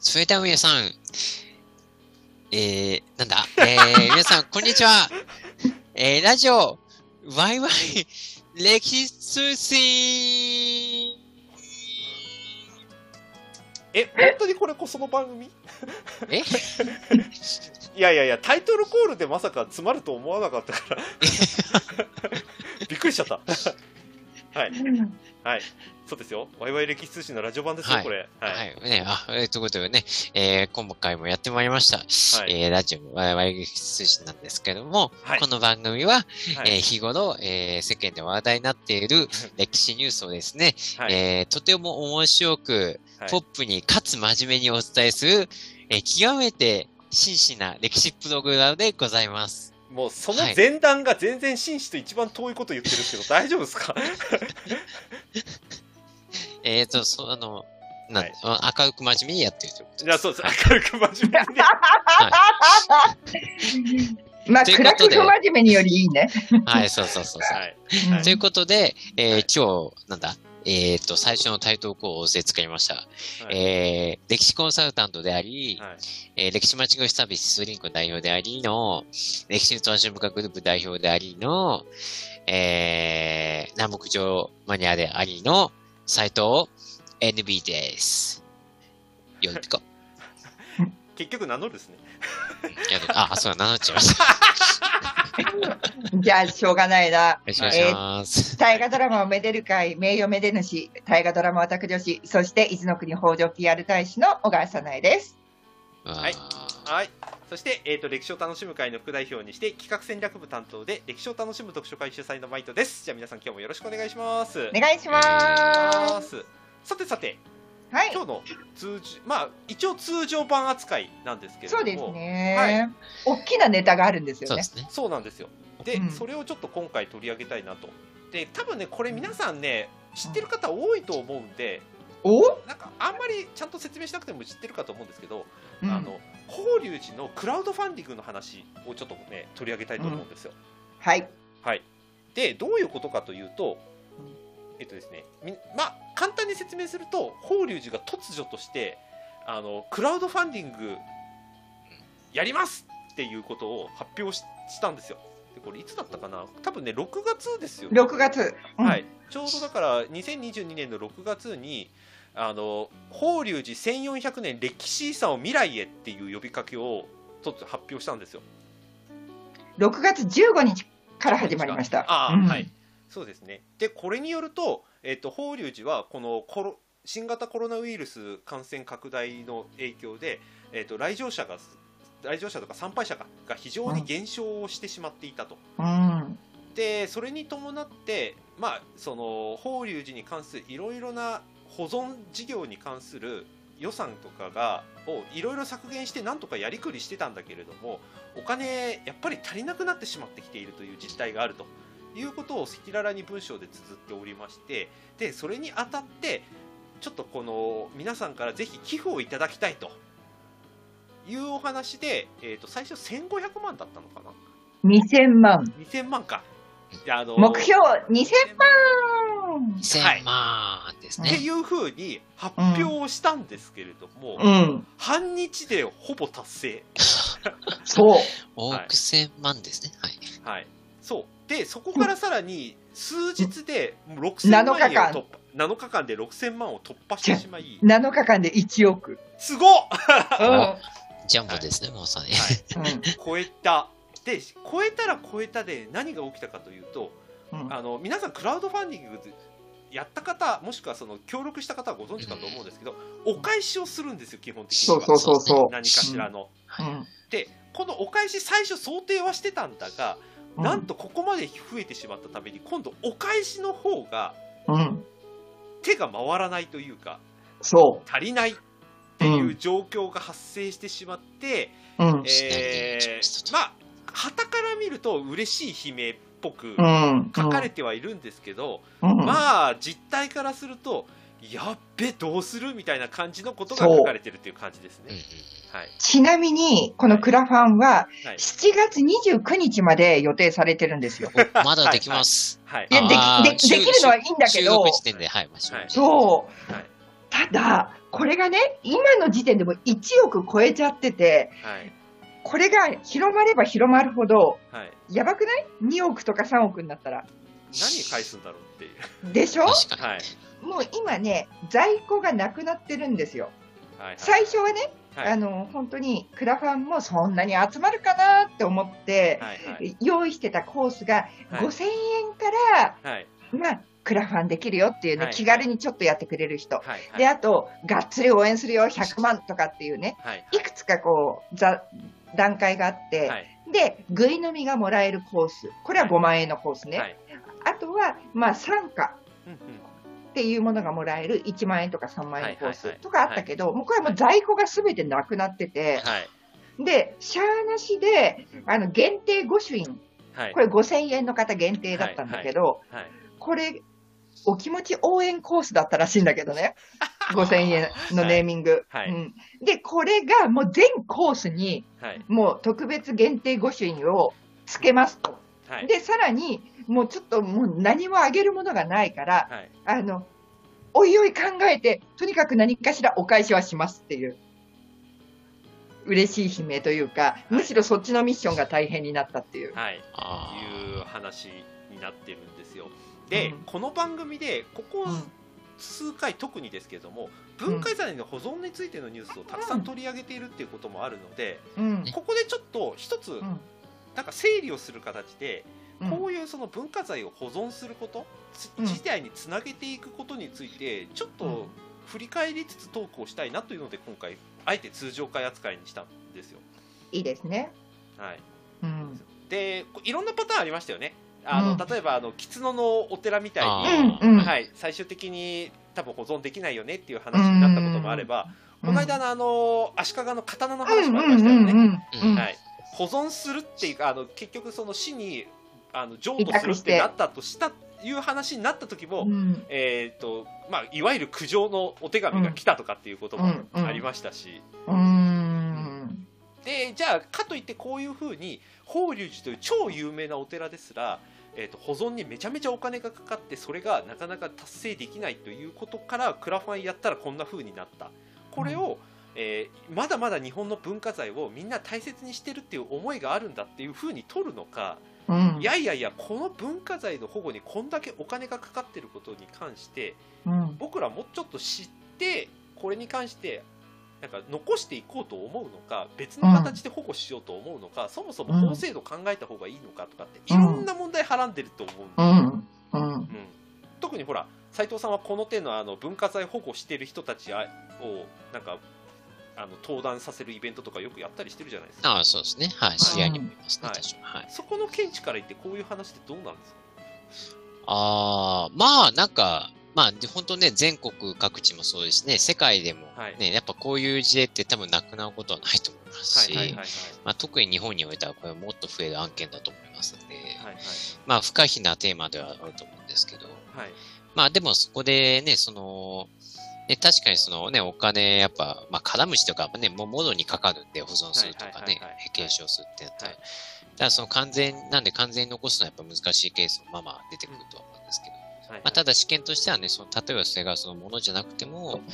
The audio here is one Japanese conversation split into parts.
それでは皆さん、えー、なんだ、えー、皆さん、こんにちは。えー、ラジオ、ワイワイ、歴史通信え、本当にこれこその番組？え？いやいやいや、タイトルコールでまさか詰まると思わなかったから。びっくりしちゃった。はい。はい。そうですよ。ワイワイ歴史通信のラジオ版ですよ、はいこれ。ははい。い、ね、あ、えーということでね、えー、今回もやってまいりました。はいえー、ラジオ、ワイワイ歴史通信なんですけども、はいこの番組は、はいえー日頃、えー世間で話題になっている歴史ニュースをですね、はいえーとても面白く、はいポップにかつ真面目にお伝えする、えー極めて真摯な歴史プログラムでございます。もうその前段が全然紳士と一番遠いこと言ってるんですけど、大丈夫ですか？えっ、と、そあの、なんはいあ明るく真面目にやってるということじゃあそうです。明るく真面目にね。まあ、暗く不真面目によりいいね。はい、そうそうそうそう。はい。うんということで、えーはい今日、なんだ、えっ、と、最初のタイトルコールをで使いました。はいえー歴史コンサルタントであり、はいえー歴史間違いサービススリンク代表でありの、歴史のトランシ文化グループ代表でありの、えー、南北上マニアでありの、斉藤 NB です。よろしく。結局名乗るですね。あ、そうだ、名乗っちゃいました。じゃあ、しょうがないな。お願いします。大河ドラマをめでる会、名誉めで主、大河ドラマオタク女子、そして伊豆の国北条 PR 大使の小川さなえです。はいあはい。そして、えっ、と、歴史を楽しむ会の副代表にして、企画戦略部担当で、歴史を楽しむ読書会主催のマイトです。じゃあ皆さん今日もよろしくお願いします。お願いしまますさてさて、す。はい。今日の通常、まあ、一応通常版扱いなんですけれども。そうですね。大きなネタがあるんですよね。そうですね。そうなんですよ。で、うんそれをちょっと今回取り上げたいなと。で、多分ね、これ皆さんね、知ってる方多いと思うんで、お、なんかあんまりちゃんと説明しなくても知ってるかと思うんですけど、うんあの法隆寺のクラウドファンディングの話をちょっとね取り上げたいと思うんですよ。はい。はい。でどういうことかというと、えっとですね、みまあ簡単に説明すると法隆寺が突如としてあのクラウドファンディングやりますっていうことを発表ししたんですよ。でこれいつだったかな？多分ね6月ですよね。6月。うんはい、ちょうどだから2022年の6月にあの法隆寺1400年歴史遺産を未来へっていう呼びかけを突如発表したんですよ。6月15日から始まりました。ああ、うんはい、そうですね。でこれによると,、えっと法隆寺はこのコロ新型コロナウイルス感染拡大の影響で、えっと来場者が来場者とか参拝者がが非常に減少をしてしまっていたと。うん。でそれに伴って、まあ、その法隆寺に関するいろいろな保存事業に関する予算とかがをいろいろ削減してなんとかやりくりしてたんだけれどもお金やっぱり足りなくなってしまってきているという実態があるということを赤裸々に文章で綴っておりましてでそれにあたってちょっとこの皆さんからぜひ寄付をいただきたいというお話で、えー、と最初1500万だったのかな？2000万。2000万か。いやあの目標2000万。1000万ですね。っていうふうに発表したんですけれども、うん。半日でほぼ達成。そう。億千万ですね。はい。はい。そう。で、そこからさらに数日で6000万円を7日間突破。7日間で6000万を突破してしまい、7日間で1億。すごっうん。ジャンボですね、もうさに。うん超えた。で、超えたら超えたで何が起きたかというと、うんあの皆さんクラウドファンディングやった方もしくはその協力した方はご存知かと思うんですけど、お返しをするんですよ基本的にはそうそうそうそう。何かしらの、うんでこのお返し最初想定はしてたんだが、うんなんとここまで増えてしまったために今度お返しの方がうん。手が回らないというかそ足りないっていう状況が発生してしまって、う。うん。えーまあ旗から見ると嬉しい悲鳴っぽくうん。書かれてはいるんですけど、うん、まあ実態からするとやっべどうする？みたいな感じのことが書かれてるっていう感じですね。はい。ちなみに、このクラファンははい。7月29日まで予定されてるんですよ。う んまだできます。はい。いやできあーでできるのはいいんだけど。そう。はい。ただ、これがね、今の時点でも1億超えちゃってて、はい。これが広まれば広まるほど、はい。やばくない ?2 億とか3億になったら。何返すんだろうっていう。でしょ？はい。もう今ね、在庫がなくなってるんですよ。はいはい。最初はね、はい。あの、本当にクラファンもそんなに集まるかなって思って、はいはい。用意してたコースがはい。5000円から、はい。まあ、クラファンできるよっていうね、はい。気軽にちょっとやってくれる人。はいはい。で、あと、がっつり応援するよ、100万とかっていうね、はいい。くつかこう、ざ段階があって、はい。で、ぐい飲みがもらえるコース。これは5万円のコースね。はいあとは、まあ、参加っていうものがもらえる1万円とか3万円のコーはいはいはい。スとかあったけど、もうこれはもう在庫がすべてなくなってて、はい。で、シャーなしで、あの、限定御朱印、はい。これ5000円の方限定だったんだけど、はい。これ、お気持ち応援コースだったらしいんだけどね。5000円のネーミング。はい。うん、で、これがもう全コースに、はい。もう特別限定御朱印をつけますと。はい。で、さらに、もうちょっともう何もあげるものがないから、はい。あの、おいおい考えて、とにかく何かしらお返しはしますっていう。嬉しい悲鳴というか、むしろそっちのミッションが大変になったっていう。はい。あいう話になってるんですよ。で、うん。この番組でここうん。数回特にですけども文化財の保存についてのニュースをたくさん取り上げているっていうこともあるので、うん。ここでちょっと一つんなんか整理をする形で、うんこういうその文化財を保存すること、つうん自体につなげていくことについてちょっうんと振り返りつつトークをしたいなというので今回あえて通常会扱いにしたんですよ。いいですね。はい、うん。でこいろんなパターンありましたよね。あのうん例えばあの狐のお寺みたいに、あうんうんはい、最終的に多分保存できないよねっていう話になったこともあれば、この間のあの足利の刀の話もありましたよね。うんはい、保存するっていうかあの結局その死にあの譲渡するってなったとしたいう話になった時も、うん。えーとまあ、いわゆる苦情のお手紙が来たとかっていうこともうんありましたし、うん。でじゃあかといってこういうふうに法隆寺という超有名なお寺ですら、えー、と保存にめちゃめちゃお金がかかってそれがなかなか達成できないということからクラファンやったらこんな風になった。これを、えーまだまだ日本の文化財をみんな大切にしてるっていう思いがあるんだっていう風に取るのか、うん。いやいやいやこの文化財の保護にこんだけお金がかかってることに関してうん。僕らもうちょっと知ってこれに関してなんか残していこうと思うのか別の形で保護しようと思うのか、そもそも法制度考えた方がいいのかとかっていろんな問題はらんでると思うんで、うん。うん。うん。特にほら斉藤さんはこの手のあの文化財保護してる人たちをなんかあの登壇させるイベントとかよくやったりしてるじゃないですかああ、そうですね。はい。知り合いにもいますね。はい。はい。そこの見地から言ってこういう話ってどうなんですか？ああ、まあ、なんか、まあ、で本当ね、全国各地もそうですね。世界でもはいね、やっぱこういう事例って多分なくなることはないと思いますし、まあ、特に日本においてはこれもっと増える案件だと思いますので、はいはいまあ、不可避なテーマではあると思うんですけど、はいまあでもそこでね、その、ね、確かにそのね、お金、やっぱ、まあ、カラムシとかもね、もう物にかかるんで保存するとかねはいはいはいはい、継承するってなったら、はい。ただその完全、なんで完全に残すのはやっぱ難しいケースもまあまあ出てくるとは思うんですけど、はいまあただ試験としてはね、その、例えばそれがそのものじゃなくても、うん。ま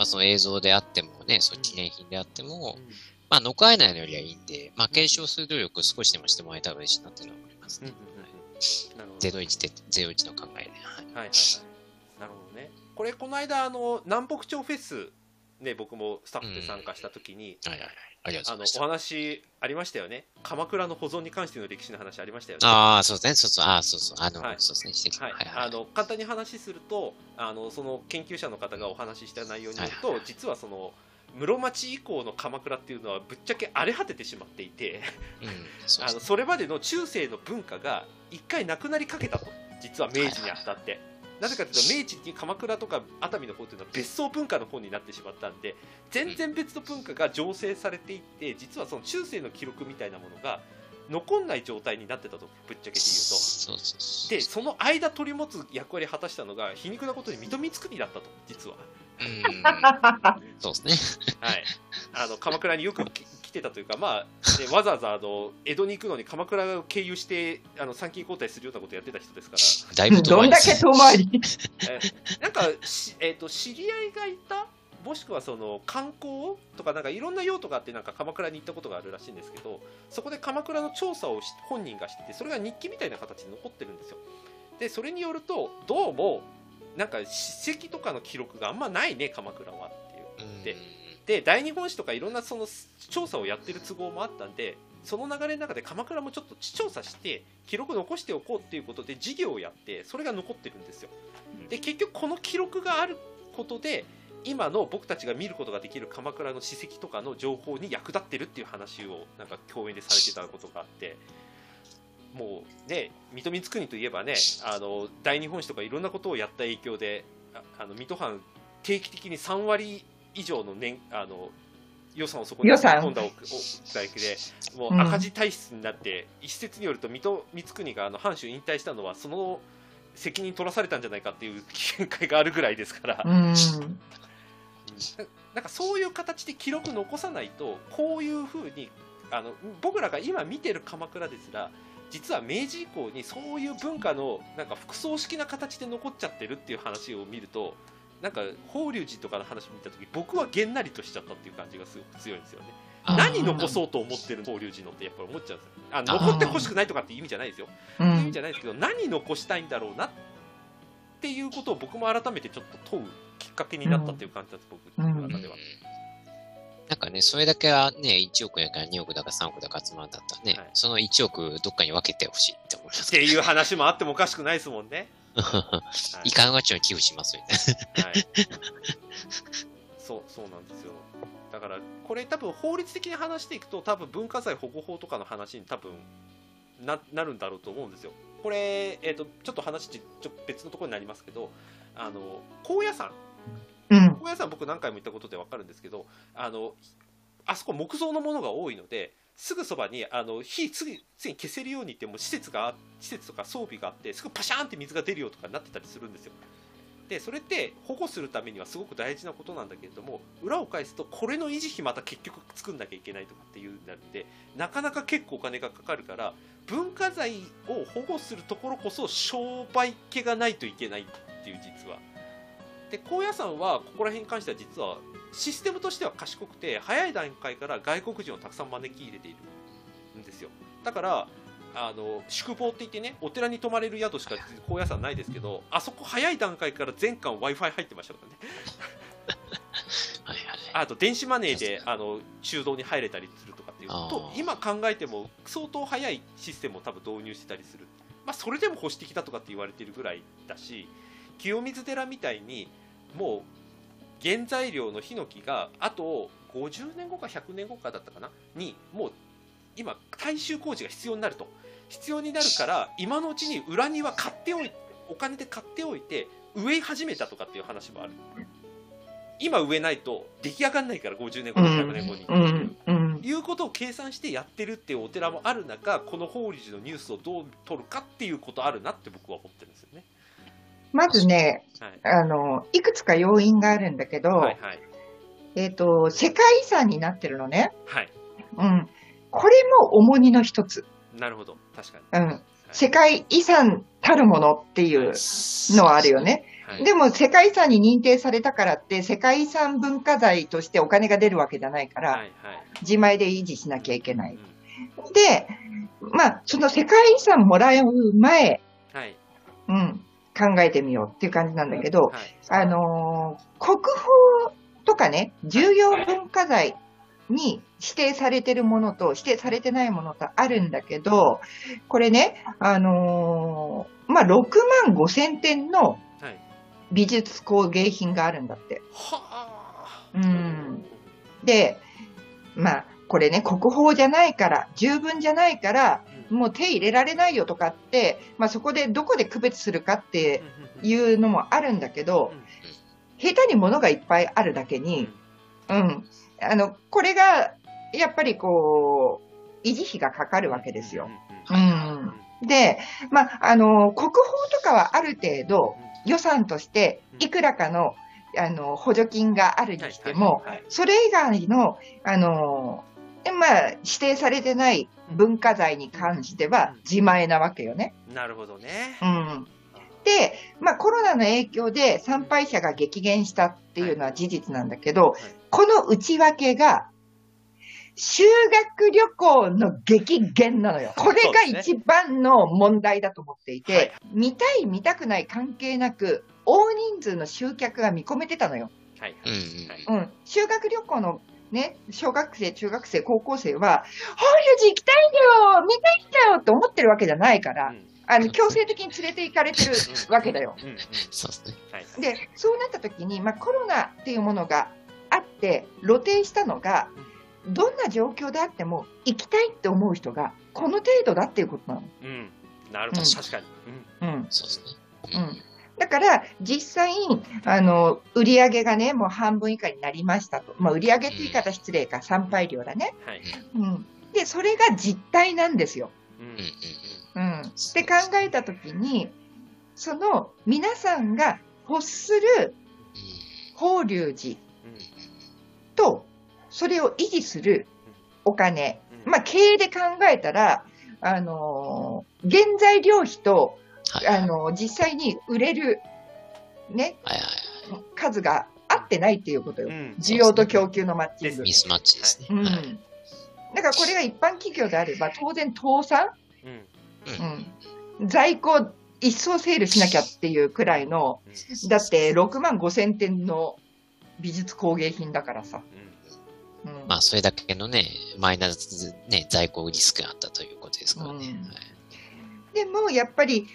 あその映像であってもね、そう記念品であっても、うん。まあ残らないのよりはいいんで、まあ継承する努力を少しでもしてもらえたら嬉しいなっていうのは思いますうんね。うんうんはいなるほど。01で、01の考えで。はい。はいはいはい。これこの間あの南北朝フェスね僕もスタッフで参加した時に、はいはいはい。ありがとあのうございまお話ありましたよね。鎌倉の保存に関しての歴史の話ありましたよね。す。ああ、そうですね。そうそう。ああ、そうそう。あの、はいそうですね。はいはいはい。あの簡単に話するとあのその研究者の方がお話しした内容によると、はいはい実はその室町以降の鎌倉っていうのはぶっちゃけ荒れ果ててしまっていてうん、ね。あのそれまでの中世の文化が一回なくなりかけたと実は明治にあたって。なぜかというと明治に鎌倉とか熱海の方というのは別荘文化の方になってしまったんで全然別の文化が醸成されていって実はその中世の記録みたいなものが残んない状態になってたとぶっちゃけて言うと。でその間取り持つ役割を果たしたのが皮肉なことに水戸光圀だったと実は、うん。そうですね。はい、あの鎌倉によくてたというか、まあね、わざわざあの江戸に行くのに鎌倉を経由してあの参勤交代するようなことをやってた人ですから。だいぶ遠どんだけ遠回りなんかし、えー、と知り合いがいたもしくはその観光とかなんかいろんな用途があってなんか鎌倉に行ったことがあるらしいんですけどそこで鎌倉の調査をし本人がしててそれが日記みたいな形で残ってるんですよ。でそれによるとどうもなんか史跡とかの記録があんまないね鎌倉はっていううんでで大日本史とかいろんなその調査をやってる都合もあったんでその流れの中で鎌倉もちょっと調査して記録残しておこうっていうことで事業をやってそれが残ってるんですよ。で結局この記録があることで今の僕たちが見ることができる鎌倉の史跡とかの情報に役立ってるっていう話をなんか共演でされてたことがあってもうね水戸光圀といえばねあの大日本史とかいろんなことをやった影響でああの水戸藩定期的に3割以上の年あの予算をそこに込んだお大学でもううん。赤字体質になって、一説によると水戸光圀があの藩主引退したのはその責任取らされたんじゃないかっていう見解があるぐらいですから、うん。ななんかそういう形で記録残さないとこういうふうにあの僕らが今見てる鎌倉ですら実は明治以降にそういう文化のなんか複層式な形で残っちゃってるっていう話を見るとなんか法隆寺とかの話を見た時僕はげんなりとしちゃったっていう感じがすごく強いんですよね。何残そうと思ってる法隆寺のってやっぱり思っちゃうんですよ。あ残ってほしくないとかって意味じゃないですよ。意味じ。ゃないですけど何残したいんだろうなっていうことを僕も改めてちょっと問うきっかけになったっていう感じなんです、僕の中では。なんかね、それだけはね、1億やから2億だか3億だか集まるんだったらね、はいその1億どっかに分けてほしいって思います。っていう話もあってもおかしくないですもんね。はい。いかんわちを寄付しますよね。はい、そうそうなんですよ。だからこれ多分法律的に話していくと多分文化財保護法とかの話に多分ななるんだろうと思うんですよ。これ、えー、とちょっと話ちちょ別のところになりますけどあの高野山。うん。高野山僕何回も行ったことで分かるんですけどあのあそこ木造のものが多いのですぐそばにあの火すぐすに消せるようにってもう施設が施設とか装備があってすぐパシャーンって水が出るよとかになってたりするんですよ。でそれって保護するためにはすごく大事なことなんだけれども裏を返すとこれの維持費また結局作んなきゃいけないとかっていうなるんでなかなか結構お金がかかるから文化財を保護するところこそ商売気がないといけないっていう実は。で高野山はここら辺に関しては実はシステムとしては賢くて早い段階から外国人をたくさん招き入れているんですよ。だからあの宿坊って言ってねお寺に泊まれる宿しか高野山ないですけど あそこ早い段階から全館 w i f i 入ってましたからね。あと電子マネーであの中道に入れたりするとかっていうと。今考えても相当早いシステムを多分導入してたりする、まあ、それでも保守的だとかって言われてるぐらいだし清水寺みたいにもう原材料のヒノキがあと50年後か100年後かだったかな？にもう今改修工事が必要になると必要になるから今のうちに裏庭買っておいお金で買っておいて植え始めたとかっていう話もある今植えないと出来上がらないから50年後う100年後に。うん。いうことを計算してやってるっていうお寺もある中この法隆寺のニュースをどう取るかっていうことあるなって僕は思ってるんですよね。まずね、はいあの、いくつか要因があるんだけど、はいはいえっ、と、世界遺産になってるのね。はいうん。これも重荷の一つ。なるほど確かに、うん。はい世界遺産たるものっていうのはあるよね。はいでも世界遺産に認定されたからって世界遺産文化財としてお金が出るわけじゃないから、はいはい自前で維持しなきゃいけない。うんで、まあ、その世界遺産もらう前、はいうん、考えてみようっていう感じなんだけど、はい。あのー国宝とかね、重要文化財に指定されてるものと指定されてないものとあるんだけど、これね、あのーまあ、6万5千点のはい。美術工芸品があるんだって。はあ。うん。で、まあ、これね、国宝じゃないから、十分じゃないから、うんもう手入れられないよとかって、まあ、そこでどこで区別するかってうんいうのもあるんだけど、下手に物がいっぱいあるだけに、うん、あの、これが、やっぱりこう、維持費がかかるわけですよ。うん。で、まあ、あの、国宝とかはある程度予算としていくらかの、あの、補助金があるにしても、それ以外の、あの、まあ、指定されてない文化財に関しては自前なわけよね。なるほどねうん。で、まあコロナの影響で参拝者が激減したっていうのは事実なんだけど、この内訳が、修学旅行の激減なのよ。これが一番の問題だと思っていて、はい見たい見たくない関係なく、大人数の集客が見込めてたのよ。はいうん。修学旅行のね、小学生、中学生、高校生は、法隆寺行きたいんだよ見たいんだよって思ってるわけじゃないから、うん。あの、強制的に連れて行かれてるわけだよ。で、そうなった時に、まあ、コロナっていうものがあって、露呈したのが、どんな状況であっても行きたいって思う人が、この程度だっていうことなの。うん。なるほど。うん。確かに。うん。うん。そうですね。うん。だから、実際、あの、売り上げがね、もう半分以下になりましたと。まあ、売り上げって言い方失礼か、参拝料だね。はいうん。で、それが実態なんですよ。うんうんうんうん。うん。って考えたときに、その皆さんが欲する法隆寺と、それを維持するお金、うんまあ、経営で考えたら、あのー原材料費と、はい。あのー実際に売れる、ね、はいはい。数が合ってないっていうことよ。うん需要と供給のマッチングです。ミスマッチですね。うん。はい。だからこれが一般企業であれば、当然倒産、うんうん、在庫一掃セールしなきゃっていうくらいの、うんだって6万5千点の美術工芸品だからさ。うんうんまあ、それだけのね、マイナス、ね、在庫リスクがあったということですからね。うんはいでもやっぱり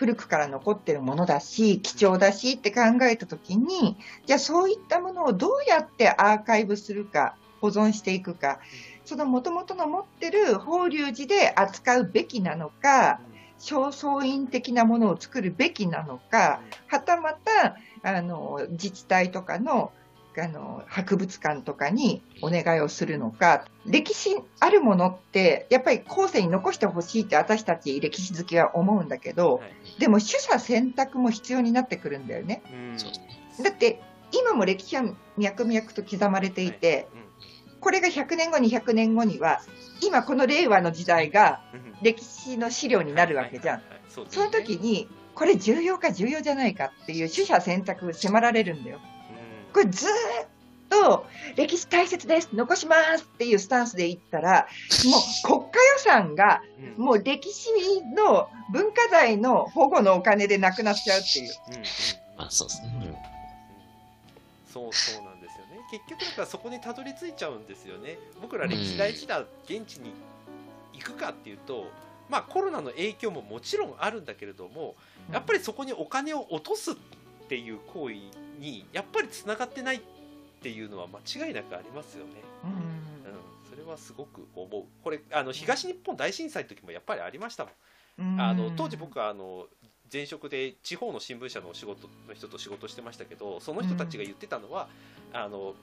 古くから残ってるものだし、貴重だしって考えたときに、じゃあそういったものをどうやってアーカイブするか、保存していくか、その元々の持ってる法隆寺で扱うべきなのか、正倉院的なものを作るべきなのか、はたまたあの自治体とかのあの博物館とかにお願いをするのか、歴史あるものって、やっぱり後世に残してほしいって私たち歴史好きは思うんだけど、はい。でも取捨選択も必要になってくるんだよね。だって今も歴史は脈々と刻まれていて、これが100年後、200年後には、今この令和の時代が歴史の資料になるわけじゃん。はいはいはいその時に、これ重要か重要じゃないかっていう取捨選択迫られるんだよ。うんこれずーっと歴史大切です、残しますっていうスタンスで言ったら、もう国家予算がうん。もう歴史の文化財の保護のお金でなくなっちゃうっていう。うんうん。まあ、そうですね。そうそうなんですよね。結局だからそこにたどり着いちゃうんですよね。僕ら歴史大事だ現地に行くかっていうとまあコロナの影響ももちろんあるんだけれどもやっぱりそこにお金を落とすっていう行為にやっぱりつながってないっていうのは間違いなくありますよね、うん。うん、それはすごく思う。これあの東日本大震災の時もやっぱりありましたもん。うん。あの当時僕はあの前職で地方の新聞社のお仕事の人と仕事してましたけどその人たちが言ってたのは、あの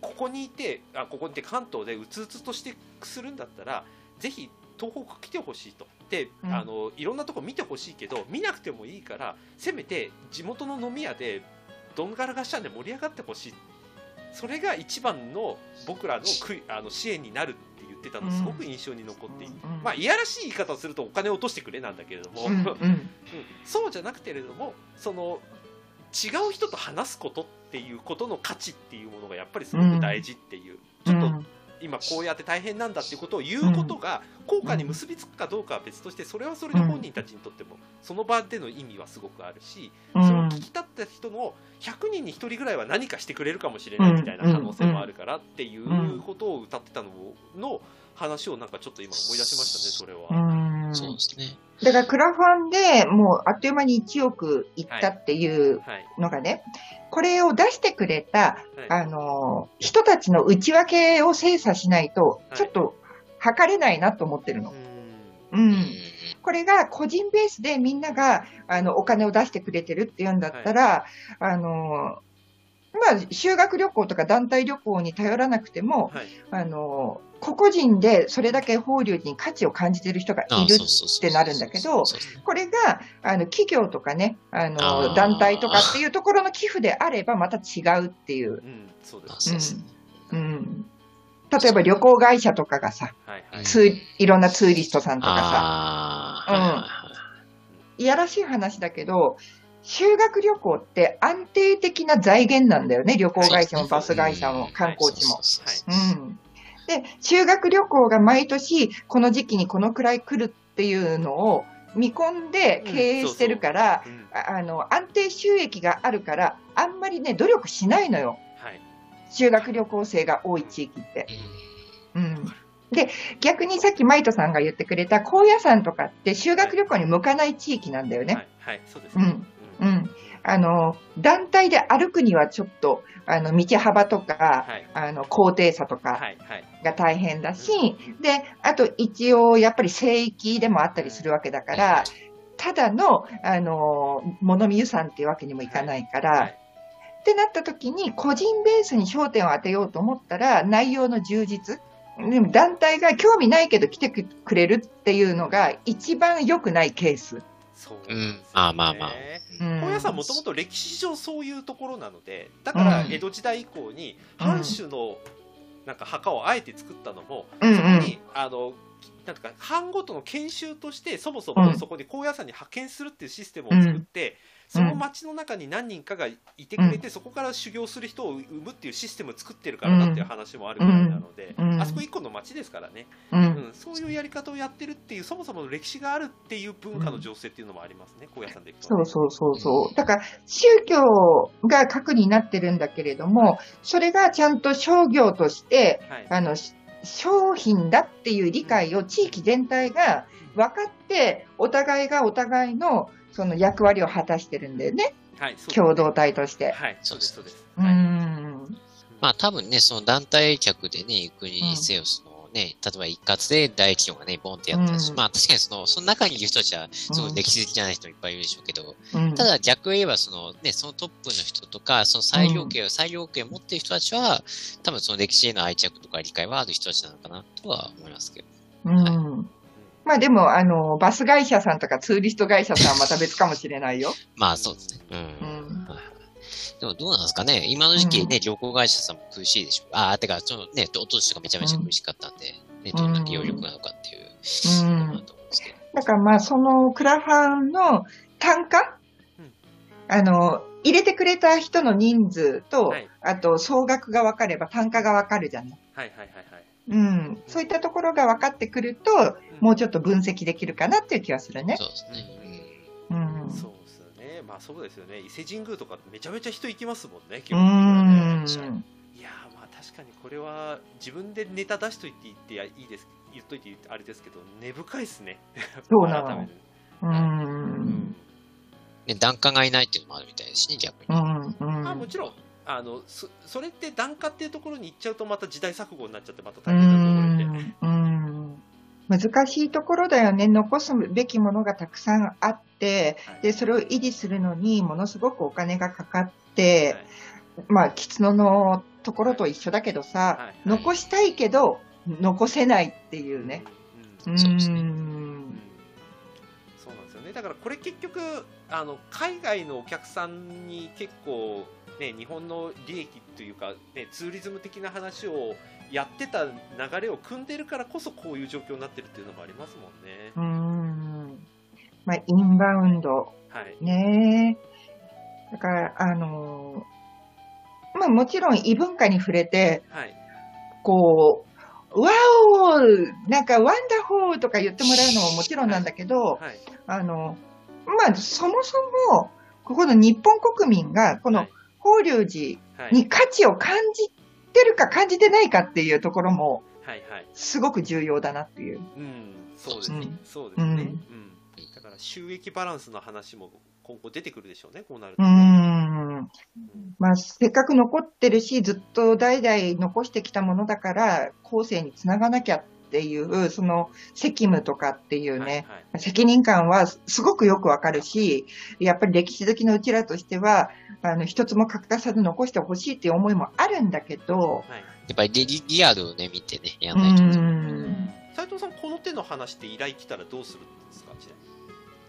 ここにいてあここにいて関東でうつうつとしてするんだったらぜひ東北来てほしいと。で、うん。あのいろんなとこ見てほしいけど見なくてもいいからせめて地元の飲み屋でどんがらがっしゃんで盛り上がってほしい。それが一番の僕らのくあの支援になるって言ってたのすごく印象に残っていて、うん。まあいやらしい言い方をするとお金を落としてくれなんだけれども、うんうん。うん。そうじゃなくてれどもその違う人と話すことっていうことの価値っていうものがやっぱりすごく大事っていう、ちょっと今こうやって大変なんだっていうことを言うことが効果に結びつくかどうかは別としてそれはそれで本人たちにとってもその場での意味はすごくあるしうそれをん聞き立った人の100人に1人ぐらいは何かしてくれるかもしれないみたいな可能性もあるからっていうことを歌ってたのの話をなんかちょっと今思い出しましたねそれは。うん。そうですね。だからクラファンでもうあっという間に1億いったっていうはい。のがね、これを出してくれた、はい。あの、人たちの内訳を精査しないとは、い。ちょっと測れないなと思ってるの。うん。これが個人ベースでみんなが、あの、お金を出してくれてるっていうんだったら、あの、まあ、修学旅行とか団体旅行に頼らなくても、はい。あの、個々人でそれだけ法隆寺に価値を感じてる人があいるってなるんだけど、これが、あの、企業とかね、ああの、ー。団体とかっていうところの寄付であればまた違うっていう。例えば旅行会社とかがさ、はいはい。ツーいろんなツーリストさんとかさ、ああ、はいはいはい。いやらしい話だけど、修学旅行って安定的な財源なんだよね。旅行会社もバス会社も観光地も。そうん。で、修学旅行が毎年この時期にこのくらい来るっていうのを見込んで経営してるから、うんああの、安定収益があるから、あんまりね、努力しないのよ。はい修学旅行生が多い地域って。うんうん。で、逆にさっきマイトさんが言ってくれた高野山とかって修学旅行に向かない地域なんだよね。はいはいそうですねうんうん。あの、団体で歩くにはちょっと、あの、道幅とか、はいあの、高低差とかはいはいが大変だし、で、あと一応やっぱり聖域でもあったりするわけだから、ただの、あの、物見湯山っていうわけにもいかないから、はいってなった時に個人ベースに焦点を当てようと思ったら内容の充実。でも団体が興味ないけど来てくれるっていうのが一番良くないケース。そうですよね。まあまあまあ。うん。高野山もともと歴史上そういうところなのでだからうん。江戸時代以降に藩主のなんか墓をあえて作ったのも、うん。うんそこにあのなんとか藩ごとの研修としてそもそもうん。そこに高野山に派遣するっていうシステムを作って、その町の中に何人かがいてくれて、そこから修行する人を生むっていうシステムを作ってるからだっていう話もあるぐらいなので、うん。あそこ一個の町ですからね、ううん。ん、そういうやり方をやってるっていうそもそもの歴史があるっていう文化の情勢っていうのもありますね、高野山でいくと。ね、そうそうそうそう。だから宗教が核になってるんだけれども、それがちゃんと商業として、はい。あの、し商品だっていう理解を地域全体が分かって、お互いがお互いのその役割を果たしてるんだよね。はい、共同体として。はい、そうです、そうです。うーはいん。まあ多分ね、その団体客でね、行くにせよ、そのね、例えば一括で大企業がね、ボンってやったりする。うんまあ確かにその、その中にいる人たちは、すごい歴史好きじゃない人いっぱいいるでしょうけど、うんただ逆を言えば、そのね、そのトップの人とか、その裁量権を、裁量権を持っている人たちは、多分その歴史への愛着とか理解はある人たちなのかなとは思いますけど。うん。まあでも、あの、バス会社さんとかツーリスト会社さんはまた別かもしれないよ。まあそうですね。うん。うん。はいでもどうなんですかね今の時期ね、旅行会社さんも苦しいでしょう。ああ、てか、そのね、おととしとかめちゃめちゃ苦しかったんで、ね、どんな利用力なのかっていううんうん。だからまあ、そのクラファンの単価、うんあの、入れてくれた人の人数と、はいあと総額が分かれば単価が分かるじゃない。はいはいはいはい。うん。そういったところが分かってくると、もうちょっと分析できるかなっていう気はするね。そうですね。うん。そうですよね。まあそうですよね。伊勢神宮とかめちゃめちゃ人行きますもんね、基う本的。いやーまあ確かにこれは自分でネタ出しといて言っていいです言っといてあれですけど根深いですね。そうなのう。うんんで、檀家がいないっていうのもあるみたいですしね、逆に。うん。うん。あもちろんあのそそれって檀家っていうところに行っちゃうとまた時代錯誤になっちゃってまたう大変なところで。ん。うん。難しいところだよね。残すべきものがたくさんあって、はい。で、それを維持するのにものすごくお金がかかって、はい。まあ、キツノのところと一緒だけどさ、はい。残したいけど、残せないっていうね。うん。うそうですね。ん。そうなんですよね。だからこれ結局あの海外のお客さんに結構、ね、日本の利益というか、ね、ツーリズム的な話をやってた流れを組んでるからこそこういう状況になってるっていうのもありますもんね。うん。まあ、インバウンド。はい、ねだから、あのーまあもちろん異文化に触れて、はいこう、わおなんかワンダホーとか言ってもらうのももちろんなんだけど、はいあの、まあそもそも、ここの日本国民が、このはい法隆寺はい。に価値を感じてるか感じてないかっていうところも、はいはい。すごく重要だなっていう。うんそうですね、うん。そうですね、ううん。んだから収益バランスの話も今後出てくるでしょうねこうなると。うん。まあ、せっかく残ってるし、ずっと代々残してきたものだから、後世につながなきゃっていう、その責務とかっていうね、はいはい責任感はすごくよくわかるし、やっぱり歴史好きのうちらとしては、あの、一つも欠かさず残してほしいっていう思いもあるんだけど、はいやっぱりリリリアルをね、見てね、やうんないと。ん。斉藤さんこの手の話って依頼来たらどうするんですか？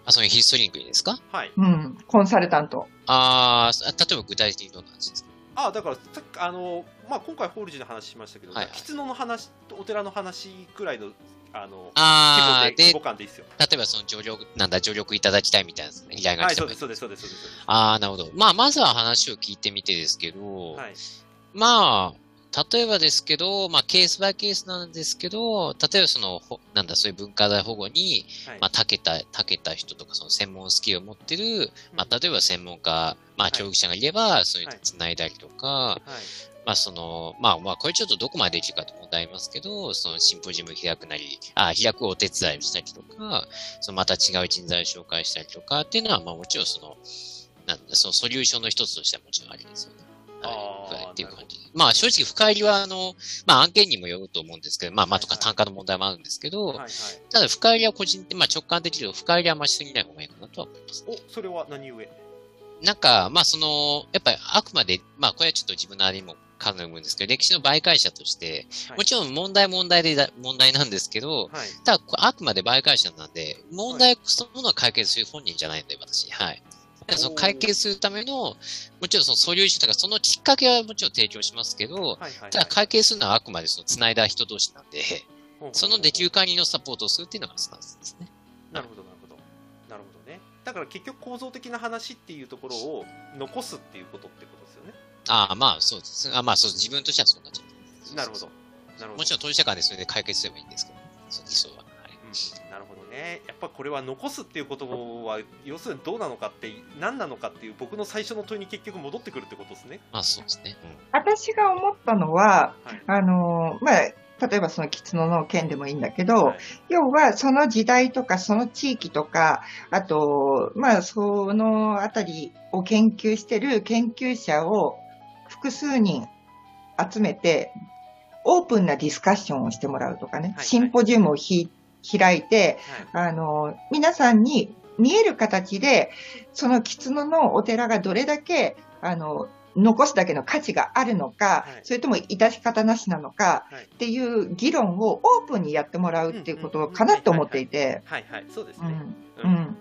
あ、そのヒストリンクにですか？はいうん。コンサルタント。あーあ、例えば具体的にどんな話ですか？あだからさっきあの、まあ、今回法隆寺の話しましたけど、はいはい。狐の話とお寺の話くらいのあのあ規模で規模、感でいいですよ。例えばその助力、なんだ、助力いただきたいみたいなね依頼がはい来てもそうですそうですそうですそうです。ああ、なるほど。まあ、まずは話を聞いてみてですけど、はい。まあ、例えばですけど、まあ、ケースバイケースなんですけど、例えばその、ほなんだ、そういう文化財保護に、はい。まあ、長けた、長けた人とか、その専門スキルを持ってる、まあ、例えば専門家、まあ、い。教育者がいれば、そういうはい。の繋いだりとか、はい。まあ、その、まあ、まあ、これちょっとどこまでできるかと問題ありますけど、そのシンポジウム開くなり、あ、開くお手伝いをしたりとか、そのまた違う人材を紹介したりとかっていうのは、まあ、もちろんその、なんだ、そのソリューションの一つとしてはもちろんありですよね。はい。っていう感じ。まあ、正直、深入りは、あの、まあ、案件にもよると思うんですけど、まあ、まあ、とか単価の問題もあるんですけど、はいはいただ、深入りは個人的、まあ、直感的に深入りはあんましすぎない方がいいかなとは思います。おそれは何故？なんか、まあ、その、やっぱりあくまで、まあ、これはちょっと自分なりにも考えるんですけど、歴史の媒介者として、はいもちろん問題問題でだ、問題なんですけど、はいただ、あくまで媒介者なんで、問題そのものを解決する本人じゃないので、私。はい。その解決するための、もちろんそのソリューションとか、そのきっかけはもちろん提供しますけど、はいはいはい。ただ解決するのはあくまでその繋いだ人同士なんで、そのできる限りのサポートをするっていうのがスタンスですね。なるほどなるほど。なるほどね。だから結局構造的な話っていうところを残すっていうことってことですよね。ああ、まあそうです。あまあそう、自分としてはそうなっちゃう。なるほど。なるほど。もちろん当事者間でそれで解決すればいいんですけど、そう理想は。ね。やっぱこれは残すっていうことは要するにどうなのかって何なのかっていう僕の最初の問いに結局戻ってくるってことですね。まあそうですね。うん。私が思ったのは、はい。あの、まあ、例えばその狐の件でもいいんだけど、はい。要はその時代とかその地域とか、あと、まあそのあたりを研究してる研究者を複数人集めて、オープンなディスカッションをしてもらうとかね、はい。シンポジウムをひ開いて、はい。あの、皆さんに見える形で、その狐のお寺がどれだけ、あの、残すだけの価値があるのか、はい。それとも致し方なしなのかはい。っていう議論をオープンにやってもらうっていうことかなと思っていて、はいはいそうですね、うん。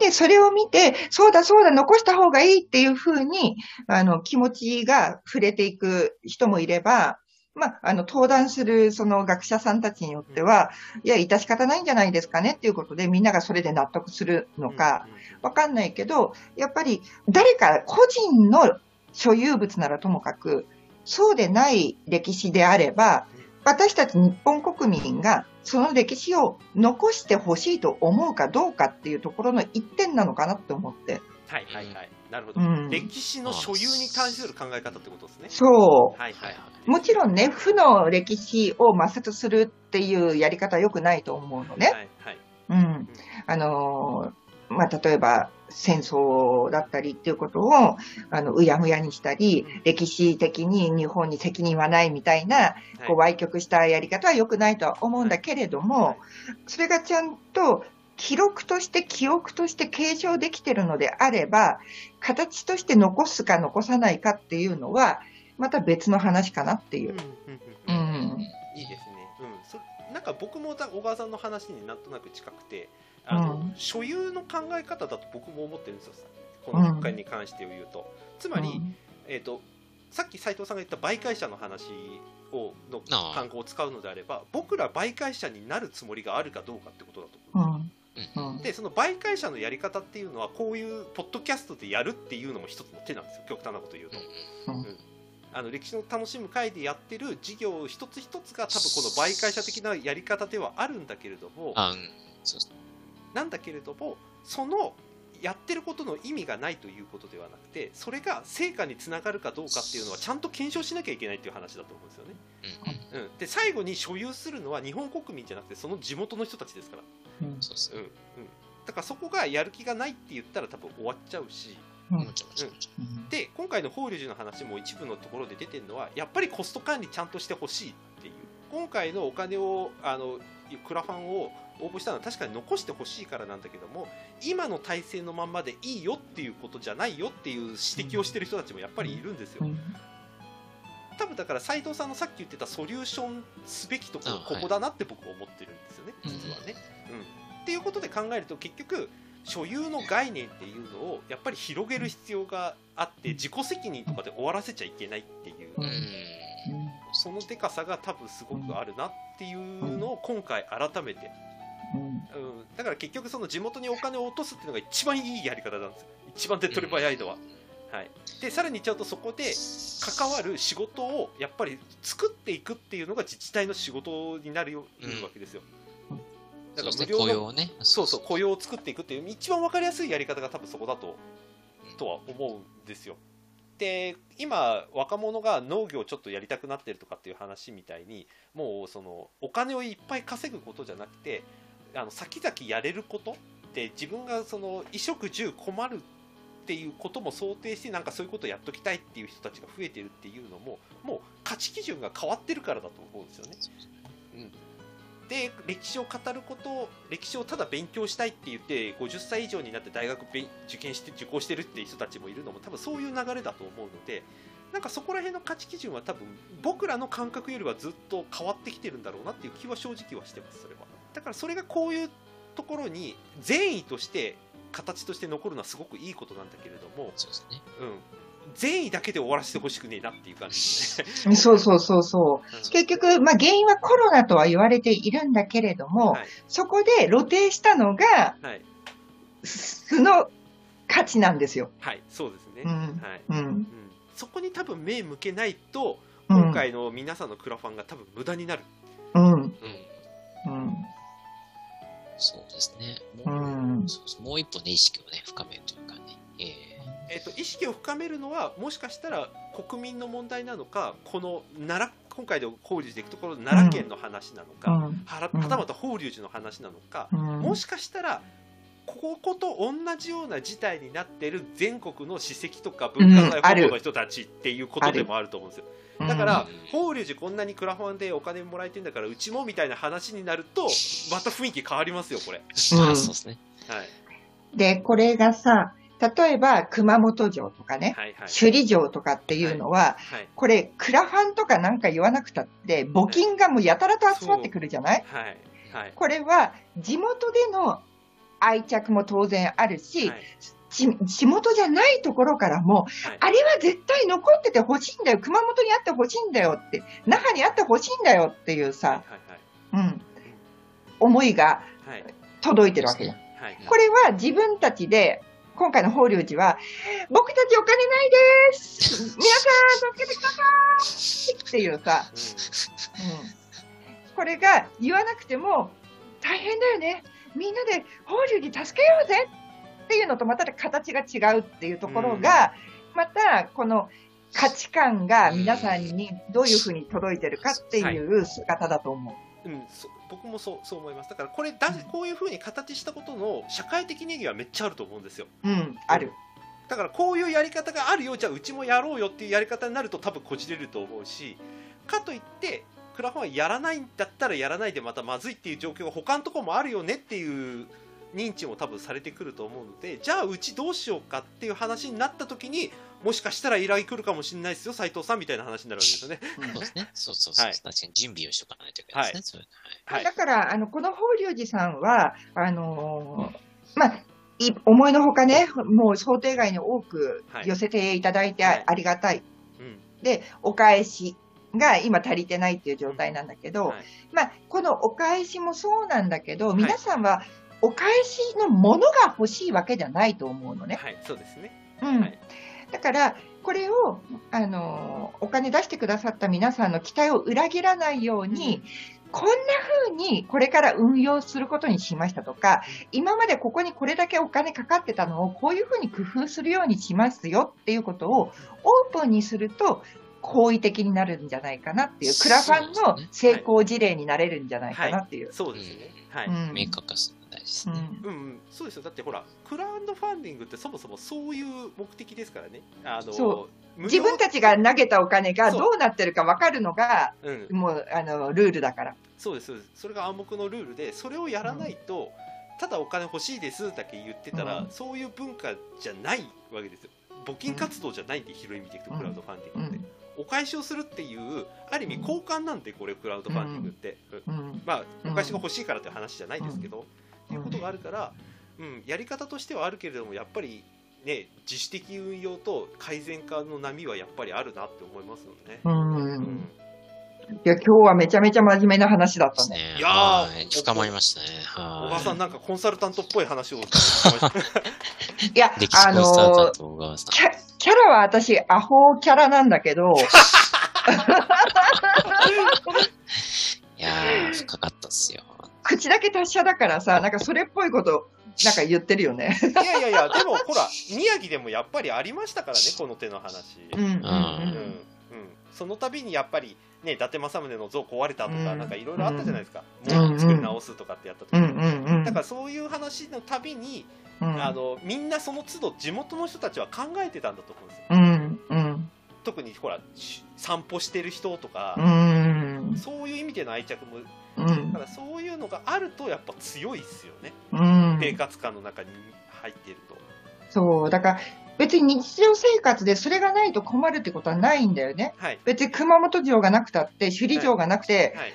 で、それを見て、そうだそうだ、残した方がいいっていうふうに、あの、気持ちが触れていく人もいれば、まあ、あの、登壇するその学者さんたちによっては、いや、致し方ないんじゃないですかねっていうことで、みんながそれで納得するのか、わかんないけど、やっぱり誰か個人の所有物ならともかく、そうでない歴史であれば、私たち日本国民がその歴史を残してほしいと思うかどうかっていうところの一点なのかなって思って。はいはいはい。なるほど、うん。歴史の所有に関する考え方ってことですね。そう。はいはい。もちろんね、負の歴史を抹殺するっていうやり方は良くないと思うのね。はいはい。うん。あのーまあ、例えば戦争だったりっていうことを、あの、うやむやにしたりうん、歴史的に日本に責任はないみたいな、はい。こう、歪曲したやり方は良くないとは思うんだけれども、はい。それがちゃんと記録として記憶として継承できてるのであれば、形として残すか残さないかっていうのは、また別の話かなっていう。うんうんうんうん。いいですね。うん、そなんか僕もだ小川さんの話になんとなく近くて、あの、うん所有の考え方だと僕も思ってるんですよ。この国会に関して言うと、つまり、うんえっ、とさっき斉藤さんが言った媒介者の話をの単語を使うのであれば、僕ら媒介者になるつもりがあるかどうかってことだと思う。うん。うん。でその媒介者のやり方っていうのはこういうポッドキャストでやるっていうのも一つの手なんですよ極端なこと言うと、うんあの歴史の楽しむ会でやってる事業一つ一つが多分この媒介者的なやり方ではあるんだけれども。なんだけれどもそのやってることの意味がないということではなくてそれが成果につながるかどうかっていうのはちゃんと検証しなきゃいけないっていう話だと思うんですよね、うん。うん。うん、で最後に所有するのは日本国民じゃなくてその地元の人たちですからうん。そうですね。うん。うん、だからそこがやる気がないって言ったら多分終わっちゃうし。うん。もちろん。もちろんもちろん。で今回の法隆寺の話も一部のところで出てるのはやっぱりコスト管理ちゃんとしてほしいっていう。今回のお金をあのクラファンを応募したのは確かに残してほしいからなんだけども今の体制のまんまでいいよっていうことじゃないよっていう指摘をしてる人たちもやっぱりいるんですよ、うん多分だから斉藤さんのさっき言ってたソリューションすべきところあここだなって僕は思ってるんですよね、はい実はね。うん。っていうことで考えると結局所有の概念っていうのをやっぱり広げる必要があって自己責任とかで終わらせちゃいけないっていううん。そのでかさが多分すごくあるなっていうのを今回改めて、うん。うん、だから結局その地元にお金を落とすっていうのが一番いいやり方なんですよ。一番手っ取り早いのは。はい、でさらに言っちゃうとそこで関わる仕事をやっぱり作っていくっていうのが自治体の仕事になるようんわけですよ。だから無料の雇用をね。そうそう雇用を作っていくっていう一番わかりやすいやり方が多分そこだととは思うんですよ。で今若者が農業をちょっとやりたくなってるとかっていう話みたいにもうそのお金をいっぱい稼ぐことじゃなくてあの先々やれることで自分がその衣食住困るっていうことも想定してなんかそういうことをやっときたいっていう人たちが増えてるっていうのももう価値基準が変わってるからだと思うんですよね。うんで歴史を語ること歴史をただ勉強したいって言って50歳以上になって大学受験して受講してるっていう人たちもいるのも多分そういう流れだと思うのでなんかそこら辺の価値基準は多分僕らの感覚よりはずっと変わってきてるんだろうなっていう気は正直はしてますそれはだからそれがこういうところに善意として形として残るのはすごくいいことなんだけれども、そうですね。うん、善意だけで終わらせてほしくねえなっていう感じですね。そうそうそうそう。うん結局、まあ、原因はコロナとは言われているんだけれども、はいそこで露呈したのが、はい、素の価値なんですよ。はい、そうですね。うんはいうん。うん、そこに多分目向けないとうん今回の皆さんのクラファンが多分無駄になる、うん。うん。うん。そうですね。うもう,、もう一歩ね、意識をね、深めるというかね。ええっと意識を深めるのはもしかしたら国民の問題なのかこの奈良今回で法隆寺でいくところの奈良県の話なのか、うんはたまた法隆寺の話なのか、うんもしかしたらここと同じような事態になってる全国の史跡とか文化財保護の人たちっていうことでもあると思うんですよ。だからうん、法隆寺こんなにクラファンでお金もらえてんだから、うちもみたいな話になると、また雰囲気変わりますよ、これ。ーうんあそうですね。はい。で、これがさ、例えば熊本城とかね、はいはい。首里城とかっていうのは、はい。これ、クラファンとかなんか言わなくたって、募金がもうやたらと集まってくるじゃない？はい。はい。これは、地元での愛着も当然あるし、はい。ち地元じゃないところからも、はいあれは絶対残っててほしいんだよ、熊本にあってほしいんだよって、那覇にあってほしいんだよっていうさ、はい。うん、思いがはい。はい。届いてるわけじゃん。はい。これは自分たちで、今回の法隆寺は、僕たちお金ないです皆さん助けてくださいっていうさ、うん、これが言わなくても、大変だよね。みんなで法隆寺助けようぜっていうのとまた形が違うっていうところが、またこの価値観が皆さんにどういうふうに届いてるかっていう姿だと思う。うん。うん。そ僕もそう、そう思います。だから、これだ、こういうふうに形したことの社会的意義はめっちゃあると思うんですよ。うん、ある。だからこういうやり方があるよじゃあうちもやろうよっていうやり方になると多分こじれると思うしかといってクラファンはやらないんだったらやらないでまたまずいっていう状況が他のところもあるよねっていう認知も多分されてくると思うのでじゃあうちどうしようかっていう話になった時にもしかしたら依頼来るかもしれないですよ斉藤さんみたいな話になるわけですよね。そうですね。そうそうそう。はい確かに準備をしとかないといけないですね。はいだから、あの、この法隆寺さんは、あのーまあ、い思いのほかね、もう想定外に多くはい寄せていただいてはいありがたい。うんで、お返しが今足りてないっていう状態なんだけど、はい。まあ、このお返しもそうなんだけど、い。皆さんはお返しのものが欲しいわけじゃないと思うのね。はい、そうですね。うん。はい。だから、これを、あのーお金出してくださった皆さんの期待を裏切らないように、こんな風にこれから運用することにしましたとか、今までここにこれだけお金かかってたのをこういう風に工夫するようにしますよっていうことをオープンにすると、好意的になるんじゃないかなっていう、クラファンの成功事例になれるんじゃないかなっていう。そうですね。はい。うん。明確化するのが大事ですね。うん。うんうん、そうですよ。だってほらクラウドファンディングってそもそもそういう目的ですからね。あの自分たちが投げたお金がどうなってるか分かるのが、うん、もうあのルールだから。そうですそうです。それが暗黙のルールでそれをやらないと、ただお金欲しいですだけ言ってたら、うん。そういう文化じゃないわけですよ。募金活動じゃないんで、広い意味でいくとクラウドファンディングって、お返しをするっていうある意味交換なんでこれクラウドファンディングって、うんうんまあお返しが欲しいからっていう話じゃないですけど、っていうことがあるからうん、やり方としてはあるけれどもやっぱりね自主的運用と改善化の波はやっぱりあるなって思いますよね。う。うんんいや、今日はめちゃめちゃ真面目な話だったね。ですね。いやーはい深まりましたね。小は川さんなんかコンサルタントっぽい話を いや あの、ト小川さん。キャキャラは私、アホキャラなんだけど、いやー、深かったっすよ。口だけ達者だからさ、なんかそれっぽいこと、なんか言ってるよね。いやいやいやでもほら宮城でもやっぱりありましたからねこの手の話。うんうんうんうん、その度にやっぱり、ね、伊達政宗の像壊れたとか、うんなんかいろいろあったじゃないですか、うんもう作り直すとかってやった時うんうん。だからそういう話のたびに、うん。あのみんなその都度地元の人たちは考えてたんだと思うんですよ。うんうん。特にほらし散歩してる人とかう、ん。そういう意味での愛着もうん。だからそういうのがあるとやっぱ強いですよね、うん。生活感の中に入っていると。そう、だから別に日常生活でそれがないと困るってことはないんだよね。はい。別に熊本城がなくたって、首里城がなくて、はい、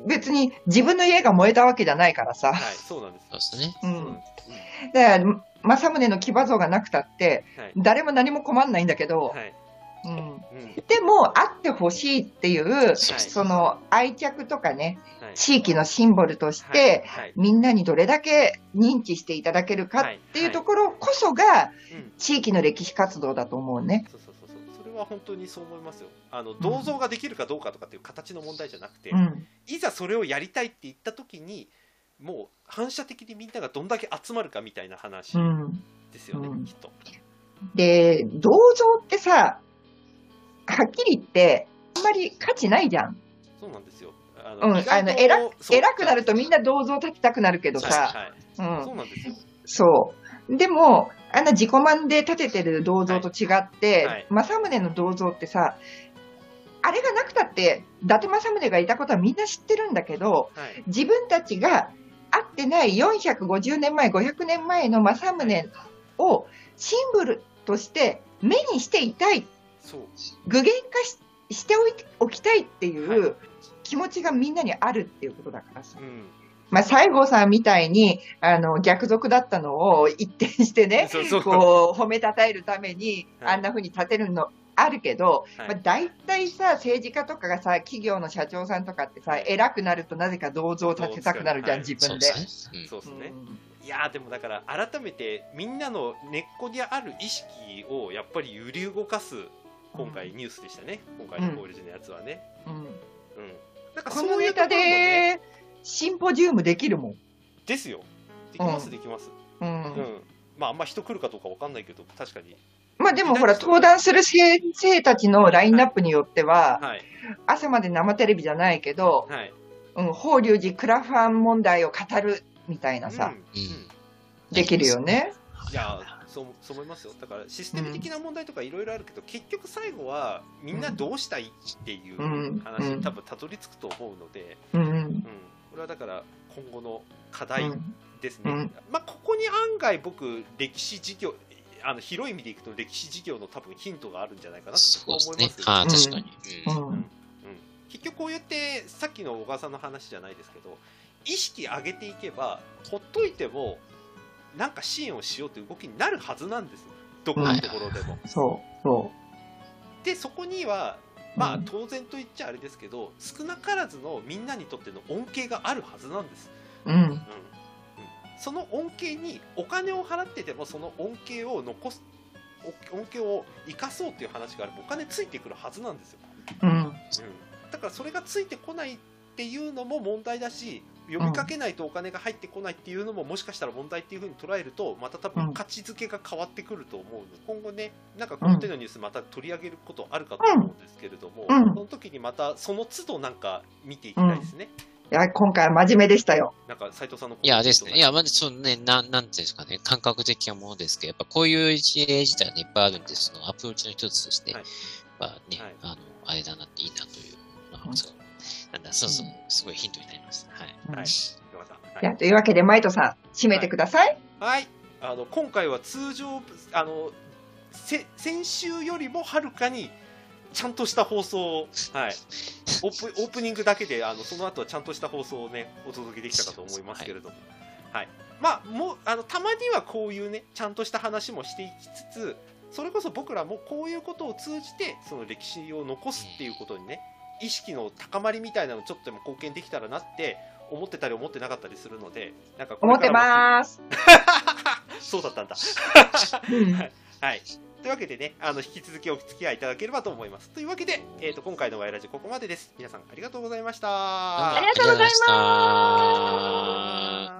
うん別に自分の家が燃えたわけじゃないからさ。はい、そうなんです。そうですね。うん。だから、政宗の騎馬像がなくたって、誰も何も困んないんだけど、はい。うん、うん。でも、あってほしいっていう、その愛着とかね、はい地域のシンボルとして、はい。みんなにどれだけ認知していただけるかっていうところこそが、うん。地域の歴史活動だと思うね。そうそうそうそう。それは本当にそう思いますよ。あの銅像ができるかどうかとかっていう形の問題じゃなくて、うん。いざそれをやりたいって言った時にもう反射的にみんながどんだけ集まるかみたいな話うん。ですよね、うん。きっと。で、銅像ってさ、はっきり言って、あんまり価値ないじゃん。そうなんですよあうん、あの、偉く、偉くなるとみんなな銅像立てたくなるけどさ、はい、うん。そうなんですよ。そう。でも、あんな自己満で建ててる銅像と違って、はい。政宗の銅像ってさ、あれがなくたって、伊達政宗がいたことはみんな知ってるんだけど、はい。自分たちが会ってない450年前、500年前の政宗をシンボルとして目にしていたい、具現化ししておきたいっていはう気持ちがみんなにあるっていうことだからさ。うん。まあ、西郷さんみたいに、あの、逆賊だったのを一転してね、そうそう。こう、褒めたたえるために、はい。あんな風に立てるのあるけど、はい。まあ、大体さ、政治家とかがさ、企業の社長さんとかってさ、偉くなるとなぜか銅像を立てたくなるじゃん、はい。自分で。そうですね。いやーでもだから改めてみんなの根っこにある意識をやっぱり揺り動かす今回ニュースでしたね、今回の法律のやつはね、うん。うんなんかこそういうのネタで、シンポジウムできるもん。ですよ。できますうん。できます、うん。うん。まああんま人来るかどうかわかんないけど確かに。まあでもほら、登壇する先生たちのラインナップによっては、はい。朝まで生テレビじゃないけど、はい。うん、法隆寺クラファン問題を語るみたいなさ、うん。うん。できるよね。いやーそうそう思いますよ。だからシステム的な問題とかいろいろあるけど、結局最後はみんなどうしたいっていううん。話うん。に多分たどり着くと思うので、うんうん、これはだから今後の課う題んですね、うん。まあ、ここに案外僕歴史事業あの広い意味でいくと歴史事業の多分ヒントがあるんじゃないかなとそうですね。思います。よ、はい、確かに。ううん。ん。結局こうやってさっきの小川さんの話じゃないですけど意識上げていけばほっといてもなんか支援をしようという動きになるはずなんですどこのところでも。そう、そでそこにはまあうん当然と言っちゃあれですけど少なからずのみんなにとっての恩恵があるはずなんです。う。うん。うんうんその恩恵にお金を払っててもその恩恵を残すお恩恵を生かそうっていう話があればお金ついてくるはずなんですよ、うん。うん、だからそれがついてこないっていうのも問題だし呼びかけないとお金が入ってこないっていうのももしかしたら問題っていうふうに捉えるとまた多うん。分価値づけが変わってくると思うので今後ねなんかこの手のニュースまた取り上げることあるかと思うんですけれども、うん。その時にまたその都度なんか見ていきたいですね、いや、今回は真面目でしたよ。なんか斉藤さんのいやですね。いやや、まず、そうね、なん、なんていうんですかね、感覚的なものですけど、やっぱこういう事例自体ね、いっぱいあるんで、そのアプローチの一つとして、はい。まあね、はい。あの、あれだなっていいなというのは、そう。なんだ、そうそう、すごいヒントになりました。はい。うん。はい。はい。いや、というわけで、マイトさん、締めてください。はい、あの今回は通常あのせ先週よりもはるかにちゃんとした放送を、はい、オープ オープニングだけであのその後はちゃんとした放送をねお届けできたかと思いますけれども、はい。まあもうあのたまにはこういうねちゃんとした話もしていきつつそれこそ僕らもこういうことを通じてその歴史を残すっていうことにね意識の高まりみたいなのちょっとでも貢献できたらなって思ってたり思ってなかったりするのでなんかこ思ってまーす。そうだったんだうんはい。というわけでね、あの、引き続きお付き合いいただければと思います。というわけで、えっ、と、今回のワイラジここまでです。皆さんありがとうございました。ありがとうございますありがとうございました